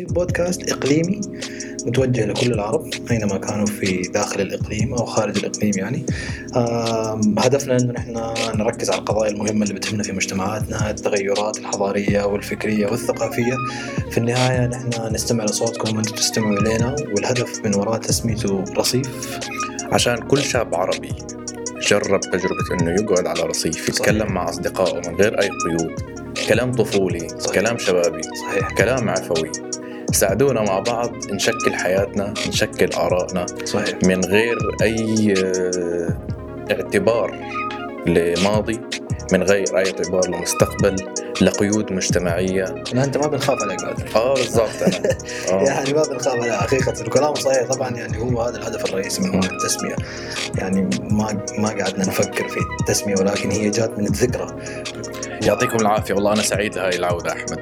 بودكاست إقليمي متوجه لكل العرب أينما كانوا في داخل الإقليم أو خارج الإقليم يعني. هدفنا أنه نحن نركز على القضايا المهمة اللي بتهمنا في مجتمعاتنا التغيرات الحضارية والفكرية والثقافية. في النهاية نحن نستمع لصوتكم وأنتم تستمعوا إلينا والهدف من وراء تسميته رصيف. عشان كل شاب عربي جرب تجربة إنه يقعد على رصيف يتكلم مع أصدقائه من غير أي قيود. كلام طفولي صحيح. كلام شبابي صحيح. كلام عفوي. ساعدونا مع بعض نشكل حياتنا نشكل آرائنا صحيح. من غير أي آه، اعتبار لماضي من غير أي اعتبار لمستقبل لقيود مجتمعية. لا أنت ما بنخاف عليك بعد. آه بالضبط. آه. يعني ما بنخاف على حقيقة الكلام صحيح طبعا يعني هو هذا الهدف الرئيسي من وراء التسمية. يعني ما ما قعدنا نفكر في التسمية ولكن هي جات من الذكرى. يعطيكم العافية. والله أنا سعيد هاي العودة أحمد.